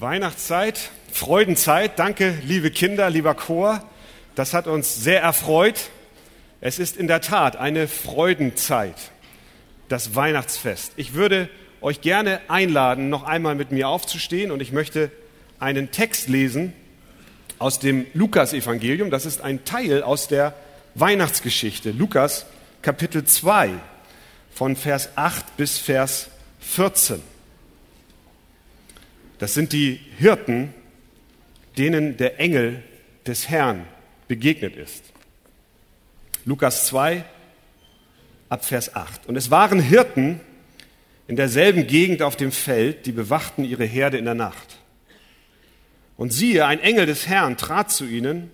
Weihnachtszeit, Freudenzeit. Danke, liebe Kinder, lieber Chor. Das hat uns sehr erfreut. Es ist in der Tat eine Freudenzeit, das Weihnachtsfest. Ich würde euch gerne einladen, noch einmal mit mir aufzustehen und ich möchte einen Text lesen aus dem Lukas-Evangelium. Das ist ein Teil aus der Weihnachtsgeschichte. Lukas Kapitel 2 von Vers 8 bis Vers 14. Das sind die Hirten, denen der Engel des Herrn begegnet ist. Lukas 2 ab Vers 8. Und es waren Hirten in derselben Gegend auf dem Feld, die bewachten ihre Herde in der Nacht. Und siehe, ein Engel des Herrn trat zu ihnen,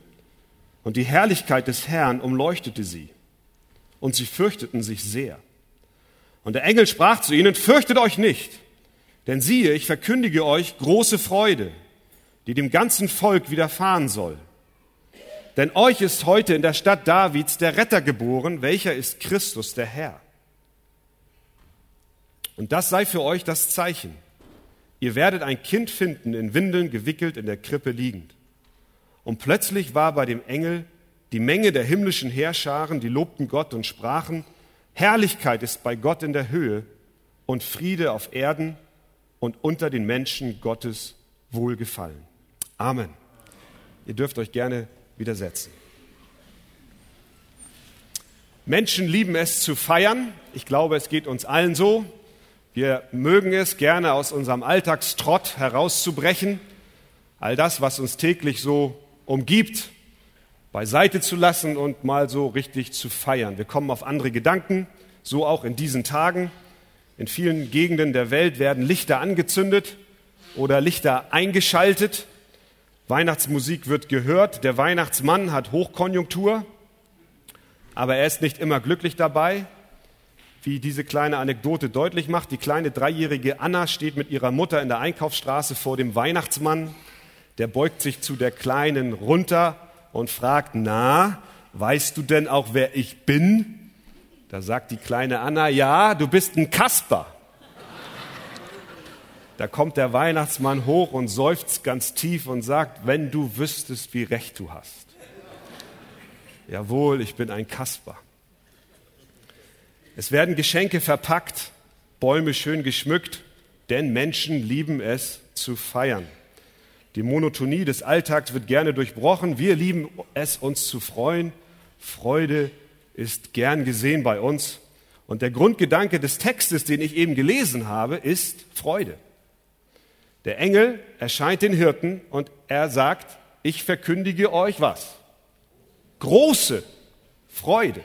und die Herrlichkeit des Herrn umleuchtete sie, und sie fürchteten sich sehr. Und der Engel sprach zu ihnen, fürchtet euch nicht, denn siehe, ich verkündige euch große Freude, die dem ganzen Volk widerfahren soll. Denn euch ist heute in der Stadt Davids der Retter geboren, welcher ist Christus der Herr. Und das sei für euch das Zeichen. Ihr werdet ein Kind finden, in Windeln gewickelt, in der Krippe liegend. Und plötzlich war bei dem Engel die Menge der himmlischen Heerscharen, die lobten Gott und sprachen, Herrlichkeit ist bei Gott in der Höhe und Friede auf Erden und unter den Menschen Gottes Wohlgefallen. Amen. Ihr dürft euch gerne widersetzen. Menschen lieben es zu feiern. Ich glaube, es geht uns allen so. Wir mögen es gerne aus unserem Alltagstrott herauszubrechen, all das, was uns täglich so umgibt, beiseite zu lassen und mal so richtig zu feiern. Wir kommen auf andere Gedanken, so auch in diesen Tagen. In vielen Gegenden der Welt werden Lichter angezündet oder Lichter eingeschaltet. Weihnachtsmusik wird gehört. Der Weihnachtsmann hat Hochkonjunktur, aber er ist nicht immer glücklich dabei. Wie diese kleine Anekdote deutlich macht, die kleine dreijährige Anna steht mit ihrer Mutter in der Einkaufsstraße vor dem Weihnachtsmann. Der beugt sich zu der Kleinen runter und fragt, na, weißt du denn auch, wer ich bin? Da sagt die kleine Anna, ja, du bist ein Kasper. Da kommt der Weihnachtsmann hoch und seufzt ganz tief und sagt, wenn du wüsstest, wie recht du hast. Jawohl, ich bin ein Kasper. Es werden Geschenke verpackt, Bäume schön geschmückt, denn Menschen lieben es zu feiern. Die Monotonie des Alltags wird gerne durchbrochen. Wir lieben es, uns zu freuen. Freude ist gern gesehen bei uns. Und der Grundgedanke des Textes, den ich eben gelesen habe, ist Freude. Der Engel erscheint den Hirten und er sagt, ich verkündige euch was? Große Freude.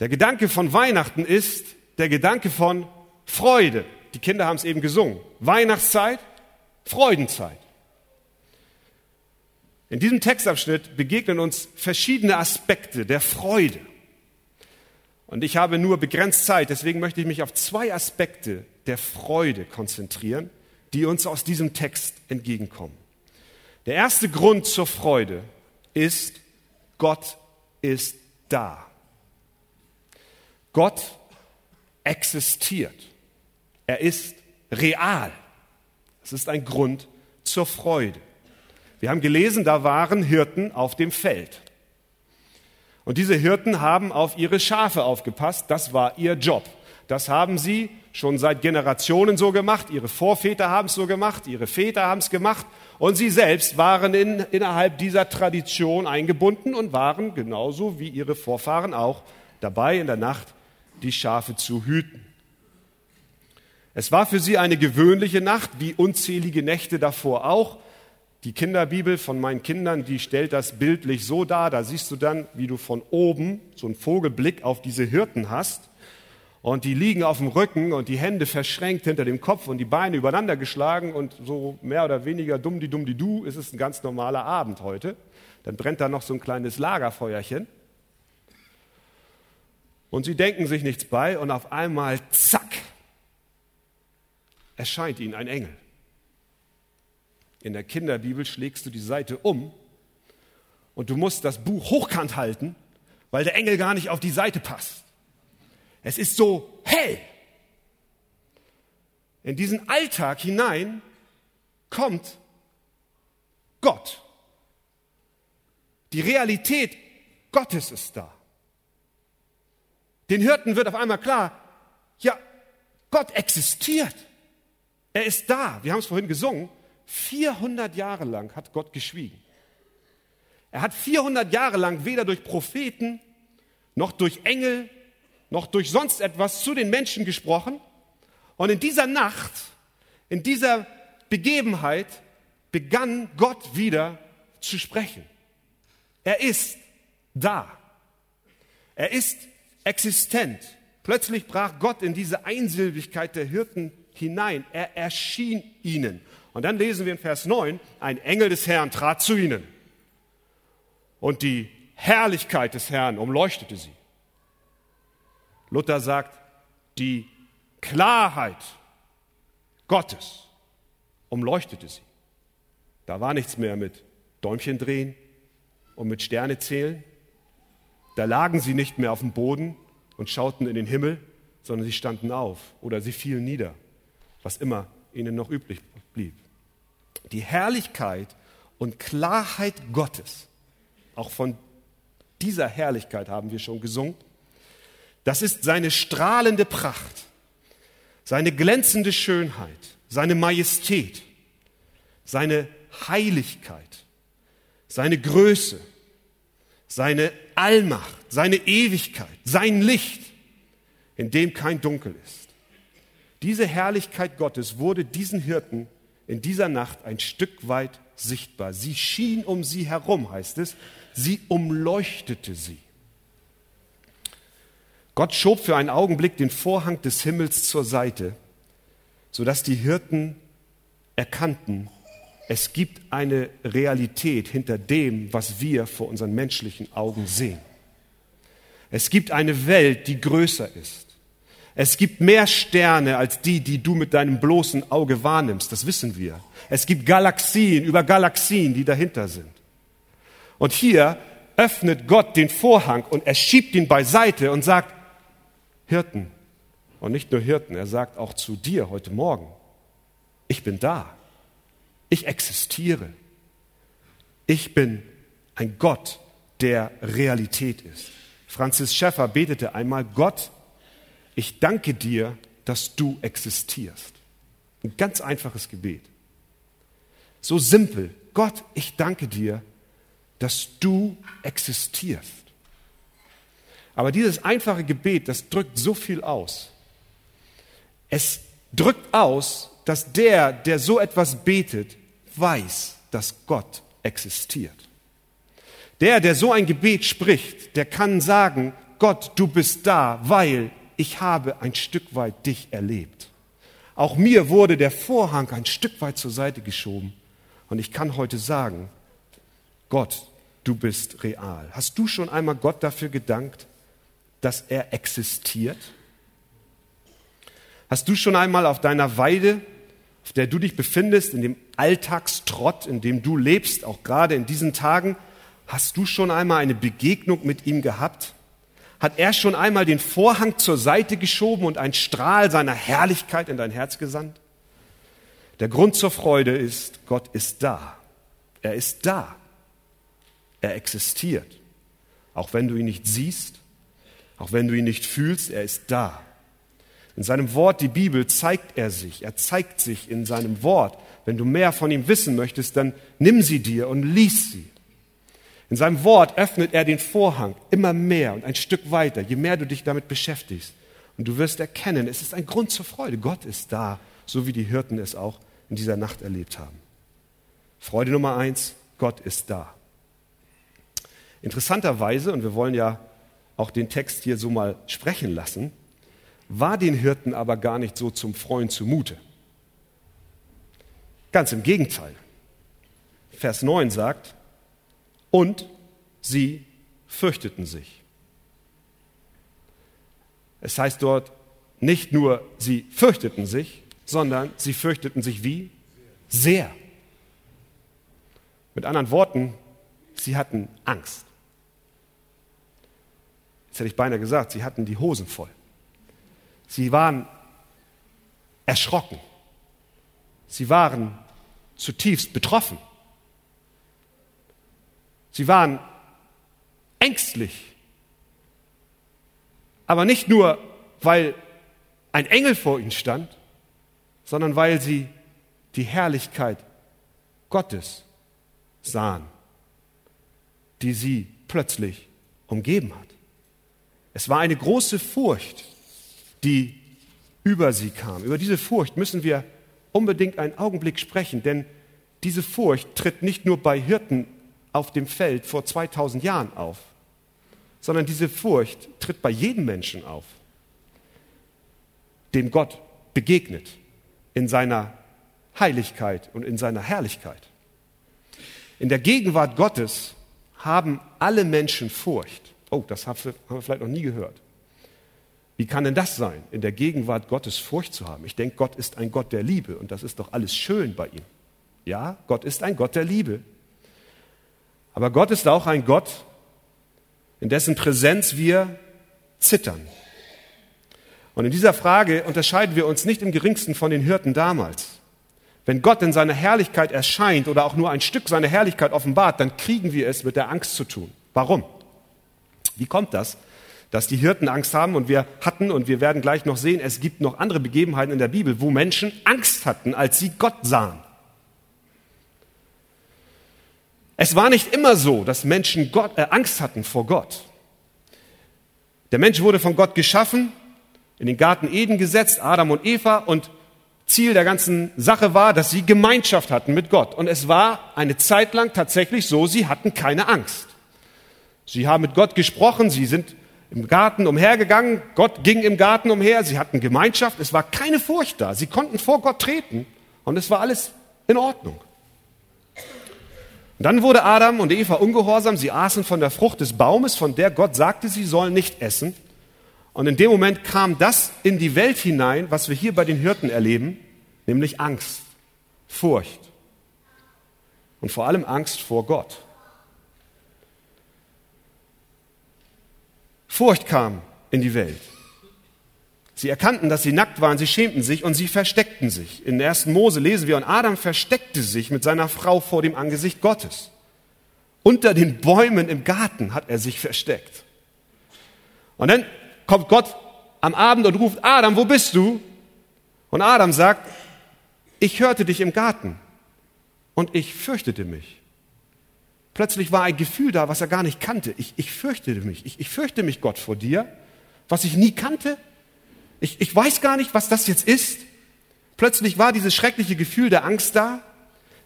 Der Gedanke von Weihnachten ist der Gedanke von Freude. Die Kinder haben es eben gesungen. Weihnachtszeit, Freudenzeit. In diesem Textabschnitt begegnen uns verschiedene Aspekte der Freude. Und ich habe nur begrenzt Zeit, deswegen möchte ich mich auf zwei Aspekte der Freude konzentrieren, die uns aus diesem Text entgegenkommen. Der erste Grund zur Freude ist, Gott ist da. Gott existiert. Er ist real. Es ist ein Grund zur Freude. Wir haben gelesen, da waren Hirten auf dem Feld. Und diese Hirten haben auf ihre Schafe aufgepasst. Das war ihr Job. Das haben sie schon seit Generationen so gemacht. Ihre Vorväter haben es so gemacht. Ihre Väter haben es gemacht. Und sie selbst waren in, innerhalb dieser Tradition eingebunden und waren genauso wie ihre Vorfahren auch dabei, in der Nacht die Schafe zu hüten. Es war für sie eine gewöhnliche Nacht, wie unzählige Nächte davor auch. Die Kinderbibel von meinen Kindern, die stellt das bildlich so dar. Da siehst du dann, wie du von oben so einen Vogelblick auf diese Hirten hast. Und die liegen auf dem Rücken und die Hände verschränkt hinter dem Kopf und die Beine übereinander geschlagen und so mehr oder weniger dumm die dumm die du ist es ein ganz normaler Abend heute. Dann brennt da noch so ein kleines Lagerfeuerchen. Und sie denken sich nichts bei und auf einmal, zack, erscheint ihnen ein Engel. In der Kinderbibel schlägst du die Seite um und du musst das Buch hochkant halten, weil der Engel gar nicht auf die Seite passt. Es ist so hell. In diesen Alltag hinein kommt Gott. Die Realität Gottes ist da. Den Hirten wird auf einmal klar, ja, Gott existiert. Er ist da. Wir haben es vorhin gesungen. 400 Jahre lang hat Gott geschwiegen. Er hat 400 Jahre lang weder durch Propheten noch durch Engel noch durch sonst etwas zu den Menschen gesprochen. Und in dieser Nacht, in dieser Begebenheit begann Gott wieder zu sprechen. Er ist da. Er ist existent. Plötzlich brach Gott in diese Einsilbigkeit der Hirten hinein. Er erschien ihnen. Und dann lesen wir in Vers 9, ein Engel des Herrn trat zu ihnen. Und die Herrlichkeit des Herrn umleuchtete sie. Luther sagt, die Klarheit Gottes umleuchtete sie. Da war nichts mehr mit Däumchen drehen und mit Sterne zählen. Da lagen sie nicht mehr auf dem Boden und schauten in den Himmel, sondern sie standen auf oder sie fielen nieder, was immer ihnen noch übrig blieb. Die Herrlichkeit und Klarheit Gottes, auch von dieser Herrlichkeit haben wir schon gesungen, das ist seine strahlende Pracht, seine glänzende Schönheit, seine Majestät, seine Heiligkeit, seine Größe, seine Allmacht, seine Ewigkeit, sein Licht, in dem kein Dunkel ist. Diese Herrlichkeit Gottes wurde diesen Hirten in dieser Nacht ein Stück weit sichtbar. Sie schien um sie herum, heißt es, sie umleuchtete sie. Gott schob für einen Augenblick den Vorhang des Himmels zur Seite, sodass die Hirten erkannten, es gibt eine Realität hinter dem, was wir vor unseren menschlichen Augen sehen. Es gibt eine Welt, die größer ist. Es gibt mehr Sterne als die, die du mit deinem bloßen Auge wahrnimmst. Das wissen wir. Es gibt Galaxien über Galaxien, die dahinter sind. Und hier öffnet Gott den Vorhang und er schiebt ihn beiseite und sagt, Hirten, und nicht nur Hirten, er sagt auch zu dir heute Morgen, ich bin da. Ich existiere. Ich bin ein Gott, der Realität ist. Franzis Schäffer betete einmal, Gott, ich danke dir, dass du existierst. Ein ganz einfaches Gebet. So simpel. Gott, ich danke dir, dass du existierst. Aber dieses einfache Gebet, das drückt so viel aus. Es drückt aus, dass der, der so etwas betet, weiß, dass Gott existiert. Der, der so ein Gebet spricht, der kann sagen, Gott, du bist da, weil ich habe ein Stück weit dich erlebt. Auch mir wurde der Vorhang ein Stück weit zur Seite geschoben und ich kann heute sagen, Gott, du bist real. Hast du schon einmal Gott dafür gedankt, dass er existiert? Hast du schon einmal auf deiner Weide, auf der du dich befindest, in dem Alltagstrott, in dem du lebst, auch gerade in diesen Tagen, hast du schon einmal eine Begegnung mit ihm gehabt? Hat er schon einmal den Vorhang zur Seite geschoben und einen Strahl seiner Herrlichkeit in dein Herz gesandt? Der Grund zur Freude ist, Gott ist da. Er ist da. Er existiert. Auch wenn du ihn nicht siehst, auch wenn du ihn nicht fühlst, er ist da. In seinem Wort, die Bibel, zeigt er sich. Er zeigt sich in seinem Wort. Wenn du mehr von ihm wissen möchtest, dann nimm sie dir und lies sie. In seinem Wort öffnet er den Vorhang immer mehr und ein Stück weiter, je mehr du dich damit beschäftigst. Und du wirst erkennen, es ist ein Grund zur Freude. Gott ist da, so wie die Hirten es auch in dieser Nacht erlebt haben. Freude Nummer eins, Gott ist da. Interessanterweise, und wir wollen ja auch den Text hier so mal sprechen lassen, war den Hirten aber gar nicht so zum Freuen zumute. Ganz im Gegenteil. Vers 9 sagt, und sie fürchteten sich. Es heißt dort nicht nur, sie fürchteten sich, sondern sie fürchteten sich wie? Sehr. Mit anderen Worten, sie hatten Angst. Jetzt hätte ich beinahe gesagt, sie hatten die Hosen voll. Sie waren erschrocken. Sie waren zutiefst betroffen. Sie waren ängstlich. Aber nicht nur, weil ein Engel vor ihnen stand, sondern weil sie die Herrlichkeit Gottes sahen, die sie plötzlich umgeben hat. Es war eine große Furcht, die über sie kam. Über diese Furcht müssen wir unbedingt einen Augenblick sprechen, denn diese Furcht tritt nicht nur bei Hirten auf dem Feld vor 2000 Jahren auf, sondern diese Furcht tritt bei jedem Menschen auf, dem Gott begegnet in seiner Heiligkeit und in seiner Herrlichkeit. In der Gegenwart Gottes haben alle Menschen Furcht. Oh, das haben wir vielleicht noch nie gehört. Wie kann denn das sein, in der Gegenwart Gottes Furcht zu haben? Ich denke, Gott ist ein Gott der Liebe und das ist doch alles schön bei ihm. Ja, Gott ist ein Gott der Liebe. Aber Gott ist auch ein Gott, in dessen Präsenz wir zittern. Und in dieser Frage unterscheiden wir uns nicht im geringsten von den Hirten damals. Wenn Gott in seiner Herrlichkeit erscheint oder auch nur ein Stück seiner Herrlichkeit offenbart, dann kriegen wir es mit der Angst zu tun. Warum? Wie kommt das, dass die Hirten Angst haben und wir hatten und wir werden gleich noch sehen, es gibt noch andere Begebenheiten in der Bibel, wo Menschen Angst hatten, als sie Gott sahen. Es war nicht immer so, dass Menschen Gott, äh, Angst hatten vor Gott. Der Mensch wurde von Gott geschaffen, in den Garten Eden gesetzt, Adam und Eva, und Ziel der ganzen Sache war, dass sie Gemeinschaft hatten mit Gott. Und es war eine Zeit lang tatsächlich so, sie hatten keine Angst. Sie haben mit Gott gesprochen, sie sind im Garten umhergegangen, Gott ging im Garten umher, sie hatten Gemeinschaft, es war keine Furcht da, sie konnten vor Gott treten und es war alles in Ordnung. Dann wurde Adam und Eva ungehorsam, sie aßen von der Frucht des Baumes, von der Gott sagte, sie sollen nicht essen. Und in dem Moment kam das in die Welt hinein, was wir hier bei den Hirten erleben, nämlich Angst, Furcht und vor allem Angst vor Gott. Furcht kam in die Welt. Sie erkannten, dass sie nackt waren, sie schämten sich und sie versteckten sich. In 1. Mose lesen wir, und Adam versteckte sich mit seiner Frau vor dem Angesicht Gottes. Unter den Bäumen im Garten hat er sich versteckt. Und dann kommt Gott am Abend und ruft, Adam, wo bist du? Und Adam sagt, ich hörte dich im Garten und ich fürchtete mich. Plötzlich war ein Gefühl da, was er gar nicht kannte. Ich, ich fürchtete mich. Ich, ich fürchte mich, Gott, vor dir, was ich nie kannte. Ich, ich weiß gar nicht, was das jetzt ist. Plötzlich war dieses schreckliche Gefühl der Angst da.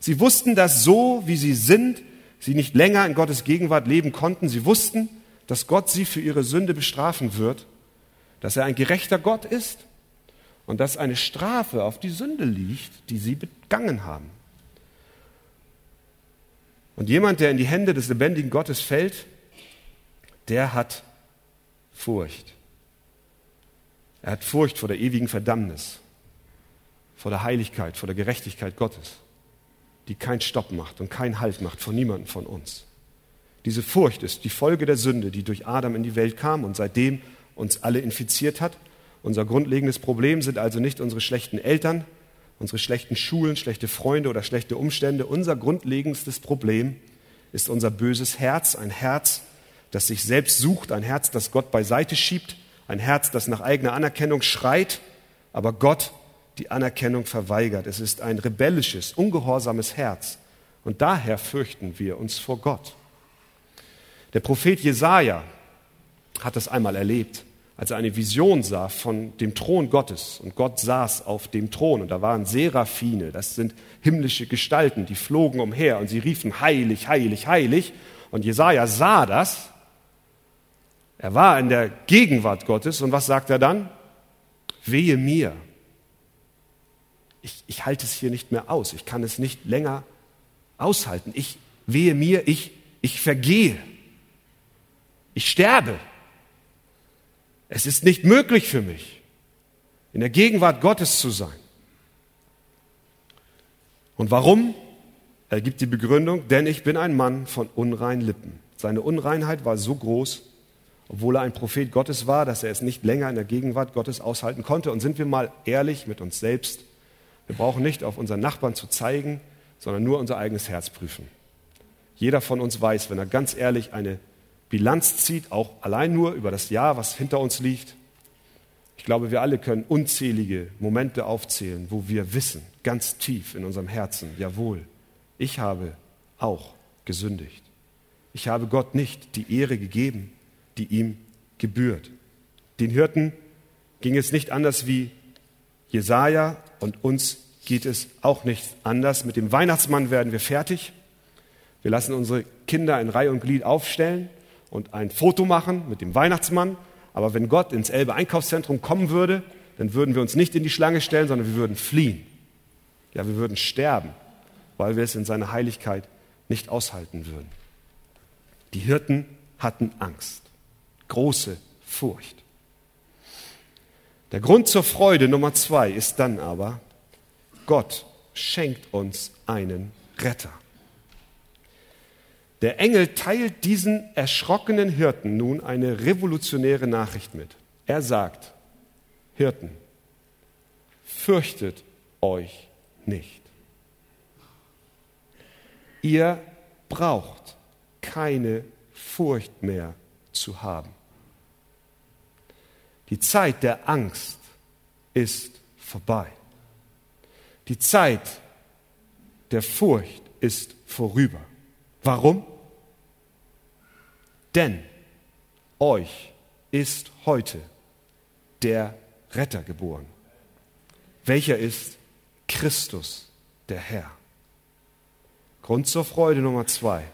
Sie wussten, dass so, wie sie sind, sie nicht länger in Gottes Gegenwart leben konnten. Sie wussten, dass Gott sie für ihre Sünde bestrafen wird, dass er ein gerechter Gott ist und dass eine Strafe auf die Sünde liegt, die sie begangen haben. Und jemand, der in die Hände des lebendigen Gottes fällt, der hat Furcht. Er hat Furcht vor der ewigen Verdammnis, vor der Heiligkeit, vor der Gerechtigkeit Gottes, die keinen Stopp macht und keinen Halt macht von niemandem von uns. Diese Furcht ist die Folge der Sünde, die durch Adam in die Welt kam und seitdem uns alle infiziert hat. Unser grundlegendes Problem sind also nicht unsere schlechten Eltern, unsere schlechten Schulen, schlechte Freunde oder schlechte Umstände. Unser grundlegendstes Problem ist unser böses Herz, ein Herz, das sich selbst sucht, ein Herz, das Gott beiseite schiebt, ein Herz, das nach eigener Anerkennung schreit, aber Gott die Anerkennung verweigert. Es ist ein rebellisches, ungehorsames Herz. Und daher fürchten wir uns vor Gott. Der Prophet Jesaja hat das einmal erlebt, als er eine Vision sah von dem Thron Gottes. Und Gott saß auf dem Thron und da waren Seraphine, das sind himmlische Gestalten, die flogen umher und sie riefen heilig, heilig, heilig. Und Jesaja sah das. Er war in der Gegenwart Gottes und was sagt er dann? Wehe mir. Ich, ich halte es hier nicht mehr aus. Ich kann es nicht länger aushalten. Ich wehe mir, ich, ich vergehe. Ich sterbe. Es ist nicht möglich für mich, in der Gegenwart Gottes zu sein. Und warum? Er gibt die Begründung, denn ich bin ein Mann von unreinen Lippen. Seine Unreinheit war so groß, obwohl er ein Prophet Gottes war, dass er es nicht länger in der Gegenwart Gottes aushalten konnte. Und sind wir mal ehrlich mit uns selbst, wir brauchen nicht auf unseren Nachbarn zu zeigen, sondern nur unser eigenes Herz prüfen. Jeder von uns weiß, wenn er ganz ehrlich eine Bilanz zieht, auch allein nur über das Jahr, was hinter uns liegt. Ich glaube, wir alle können unzählige Momente aufzählen, wo wir wissen, ganz tief in unserem Herzen, jawohl, ich habe auch gesündigt. Ich habe Gott nicht die Ehre gegeben, die ihm gebührt. Den Hirten ging es nicht anders wie Jesaja und uns geht es auch nicht anders. Mit dem Weihnachtsmann werden wir fertig. Wir lassen unsere Kinder in Reihe und Glied aufstellen und ein Foto machen mit dem Weihnachtsmann. Aber wenn Gott ins Elbe Einkaufszentrum kommen würde, dann würden wir uns nicht in die Schlange stellen, sondern wir würden fliehen. Ja, wir würden sterben, weil wir es in seiner Heiligkeit nicht aushalten würden. Die Hirten hatten Angst, große Furcht. Der Grund zur Freude Nummer zwei ist dann aber, Gott schenkt uns einen Retter. Der Engel teilt diesen erschrockenen Hirten nun eine revolutionäre Nachricht mit. Er sagt, Hirten, fürchtet euch nicht. Ihr braucht keine Furcht mehr zu haben. Die Zeit der Angst ist vorbei. Die Zeit der Furcht ist vorüber. Warum? Denn euch ist heute der Retter geboren. Welcher ist Christus, der Herr? Grund zur Freude Nummer zwei.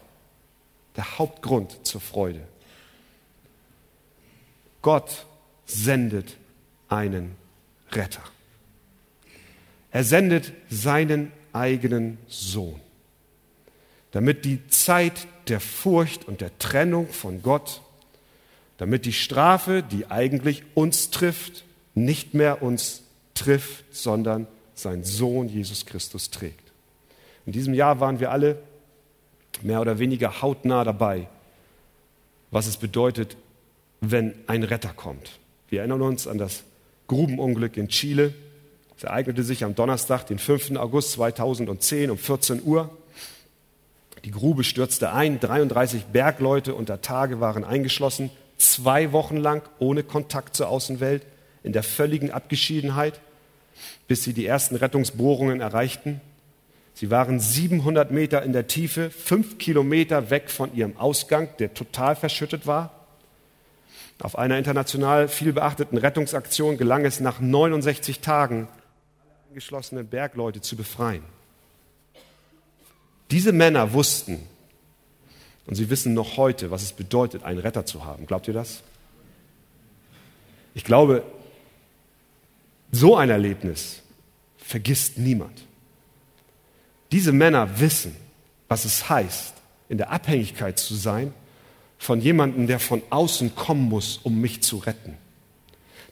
Der Hauptgrund zur Freude. Gott sendet einen Retter. Er sendet seinen eigenen Sohn, damit die Zeit der Furcht und der Trennung von Gott, damit die Strafe, die eigentlich uns trifft, nicht mehr uns trifft, sondern sein Sohn Jesus Christus trägt. In diesem Jahr waren wir alle mehr oder weniger hautnah dabei, was es bedeutet, wenn ein Retter kommt. Wir erinnern uns an das Grubenunglück in Chile. Es ereignete sich am Donnerstag, den 5. August 2010 um 14 Uhr. Die Grube stürzte ein, 33 Bergleute unter Tage waren eingeschlossen, zwei Wochen lang ohne Kontakt zur Außenwelt, in der völligen Abgeschiedenheit, bis sie die ersten Rettungsbohrungen erreichten. Sie waren 700 Meter in der Tiefe, fünf Kilometer weg von ihrem Ausgang, der total verschüttet war. Auf einer international viel beachteten Rettungsaktion gelang es nach 69 Tagen, alle eingeschlossenen Bergleute zu befreien. Diese Männer wussten, und sie wissen noch heute, was es bedeutet, einen Retter zu haben. Glaubt ihr das? Ich glaube, so ein Erlebnis vergisst niemand. Diese Männer wissen, was es heißt, in der Abhängigkeit zu sein von jemandem, der von außen kommen muss, um mich zu retten.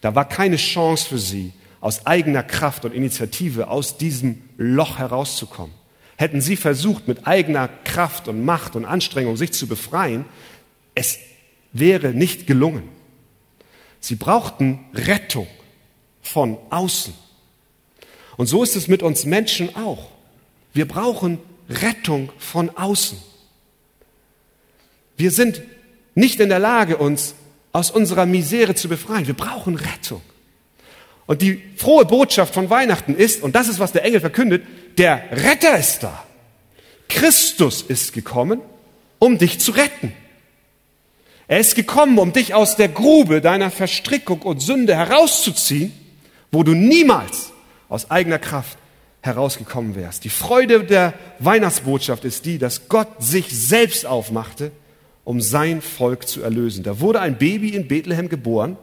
Da war keine Chance für sie, aus eigener Kraft und Initiative aus diesem Loch herauszukommen. Hätten sie versucht, mit eigener Kraft und Macht und Anstrengung sich zu befreien, es wäre nicht gelungen. Sie brauchten Rettung von außen. Und so ist es mit uns Menschen auch. Wir brauchen Rettung von außen. Wir sind nicht in der Lage, uns aus unserer Misere zu befreien. Wir brauchen Rettung. Und die frohe Botschaft von Weihnachten ist, und das ist, was der Engel verkündet, der Retter ist da. Christus ist gekommen, um dich zu retten. Er ist gekommen, um dich aus der Grube deiner Verstrickung und Sünde herauszuziehen, wo du niemals aus eigener Kraft herausgekommen wärst. Die Freude der Weihnachtsbotschaft ist die, dass Gott sich selbst aufmachte, um sein Volk zu erlösen. Da wurde ein Baby in Bethlehem geboren.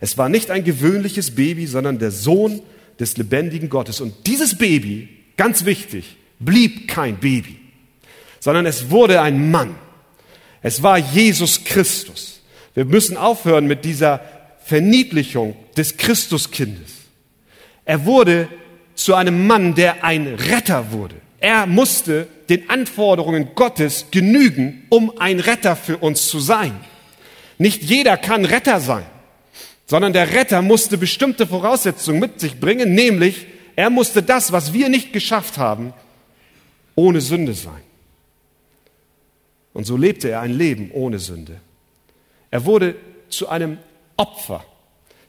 Es war nicht ein gewöhnliches Baby, sondern der Sohn des lebendigen Gottes. Und dieses Baby, ganz wichtig, blieb kein Baby, sondern es wurde ein Mann. Es war Jesus Christus. Wir müssen aufhören mit dieser Verniedlichung des Christuskindes. Er wurde zu einem Mann, der ein Retter wurde. Er musste den Anforderungen Gottes genügen, um ein Retter für uns zu sein. Nicht jeder kann Retter sein, sondern der Retter musste bestimmte Voraussetzungen mit sich bringen, nämlich er musste das, was wir nicht geschafft haben, ohne Sünde sein. Und so lebte er ein Leben ohne Sünde. Er wurde zu einem Opfer.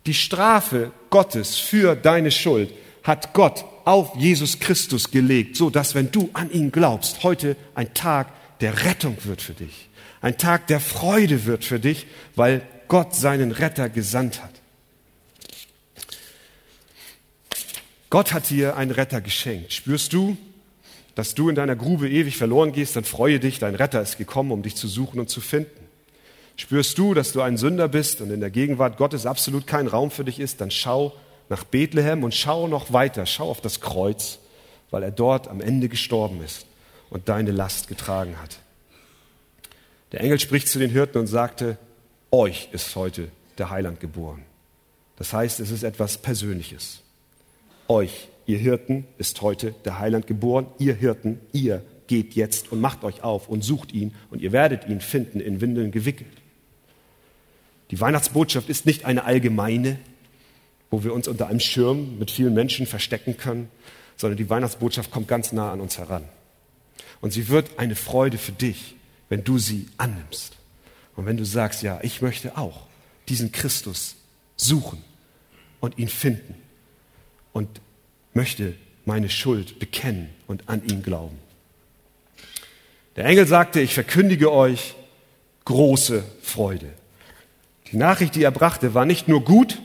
Die Strafe Gottes für deine Schuld hat Gott auf Jesus Christus gelegt, so dass wenn du an ihn glaubst, heute ein Tag der Rettung wird für dich. Ein Tag der Freude wird für dich, weil Gott seinen Retter gesandt hat. Gott hat dir einen Retter geschenkt. Spürst du, dass du in deiner Grube ewig verloren gehst, dann freue dich, dein Retter ist gekommen, um dich zu suchen und zu finden. Spürst du, dass du ein Sünder bist und in der Gegenwart Gottes absolut kein Raum für dich ist, dann schau nach Bethlehem und schau noch weiter, schau auf das Kreuz, weil er dort am Ende gestorben ist und deine Last getragen hat. Der Engel spricht zu den Hirten und sagte, euch ist heute der Heiland geboren. Das heißt, es ist etwas Persönliches. Euch, ihr Hirten, ist heute der Heiland geboren. Ihr Hirten, ihr geht jetzt und macht euch auf und sucht ihn und ihr werdet ihn finden in Windeln gewickelt. Die Weihnachtsbotschaft ist nicht eine allgemeine, wo wir uns unter einem Schirm mit vielen Menschen verstecken können, sondern die Weihnachtsbotschaft kommt ganz nah an uns heran. Und sie wird eine Freude für dich, wenn du sie annimmst. Und wenn du sagst, ja, ich möchte auch diesen Christus suchen und ihn finden und möchte meine Schuld bekennen und an ihn glauben. Der Engel sagte, ich verkündige euch große Freude. Die Nachricht, die er brachte, war nicht nur gut,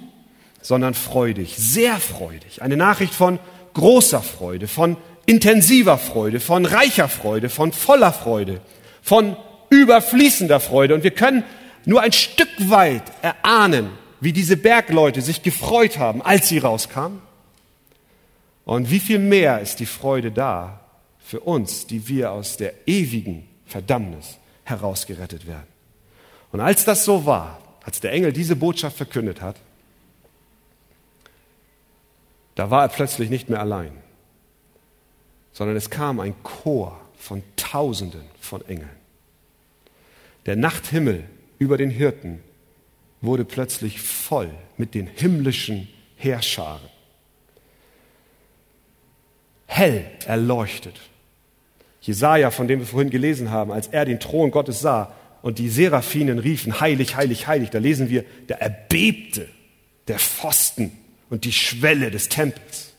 sondern freudig, sehr freudig. Eine Nachricht von großer Freude, von intensiver Freude, von reicher Freude, von voller Freude, von überfließender Freude. Und wir können nur ein Stück weit erahnen, wie diese Bergleute sich gefreut haben, als sie rauskamen. Und wie viel mehr ist die Freude da für uns, die wir aus der ewigen Verdammnis herausgerettet werden. Und als das so war, als der Engel diese Botschaft verkündet hat, da war er plötzlich nicht mehr allein, sondern es kam ein Chor von Tausenden von Engeln. Der Nachthimmel über den Hirten wurde plötzlich voll mit den himmlischen Heerscharen. Hell erleuchtet. Jesaja, von dem wir vorhin gelesen haben, als er den Thron Gottes sah und die Seraphinen riefen, heilig, heilig, heilig, da lesen wir, da erbebte der Pfosten und die Schwelle des Tempels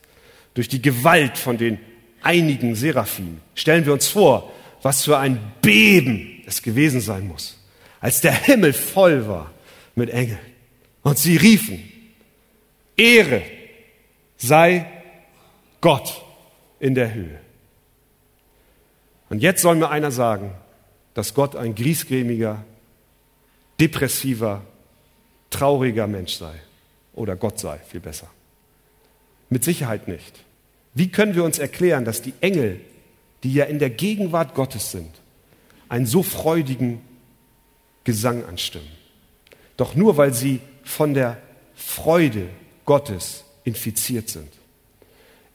durch die Gewalt von den einigen Seraphinen. Stellen wir uns vor, was für ein Beben es gewesen sein muss, als der Himmel voll war mit Engeln. Und sie riefen, Ehre sei Gott in der Höhe. Und jetzt soll mir einer sagen, dass Gott ein griesgrämiger, depressiver, trauriger Mensch sei. Oder Gott sei, viel besser. Mit Sicherheit nicht. Wie können wir uns erklären, dass die Engel, die ja in der Gegenwart Gottes sind, einen so freudigen Gesang anstimmen? Doch nur weil sie von der Freude Gottes infiziert sind.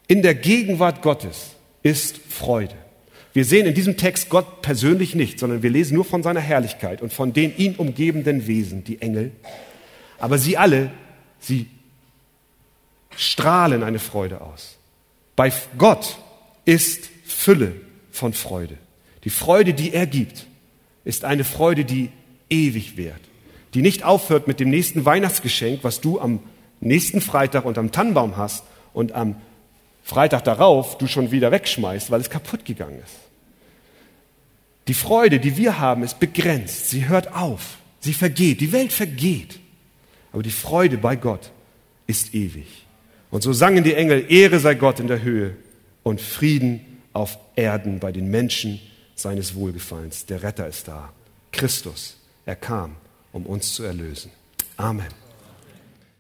In der Gegenwart Gottes ist Freude. Wir sehen in diesem Text Gott persönlich nicht, sondern wir lesen nur von seiner Herrlichkeit und von den ihn umgebenden Wesen, die Engel. Aber sie alle Sie strahlen eine Freude aus. Bei Gott ist Fülle von Freude. Die Freude, die er gibt, ist eine Freude, die ewig währt, die nicht aufhört mit dem nächsten Weihnachtsgeschenk, was du am nächsten Freitag unterm Tannenbaum hast und am Freitag darauf du schon wieder wegschmeißt, weil es kaputt gegangen ist. Die Freude, die wir haben, ist begrenzt. Sie hört auf. Sie vergeht. Die Welt vergeht. Aber die Freude bei Gott ist ewig. Und so sangen die Engel, Ehre sei Gott in der Höhe und Frieden auf Erden bei den Menschen seines Wohlgefallens. Der Retter ist da. Christus, er kam, um uns zu erlösen. Amen.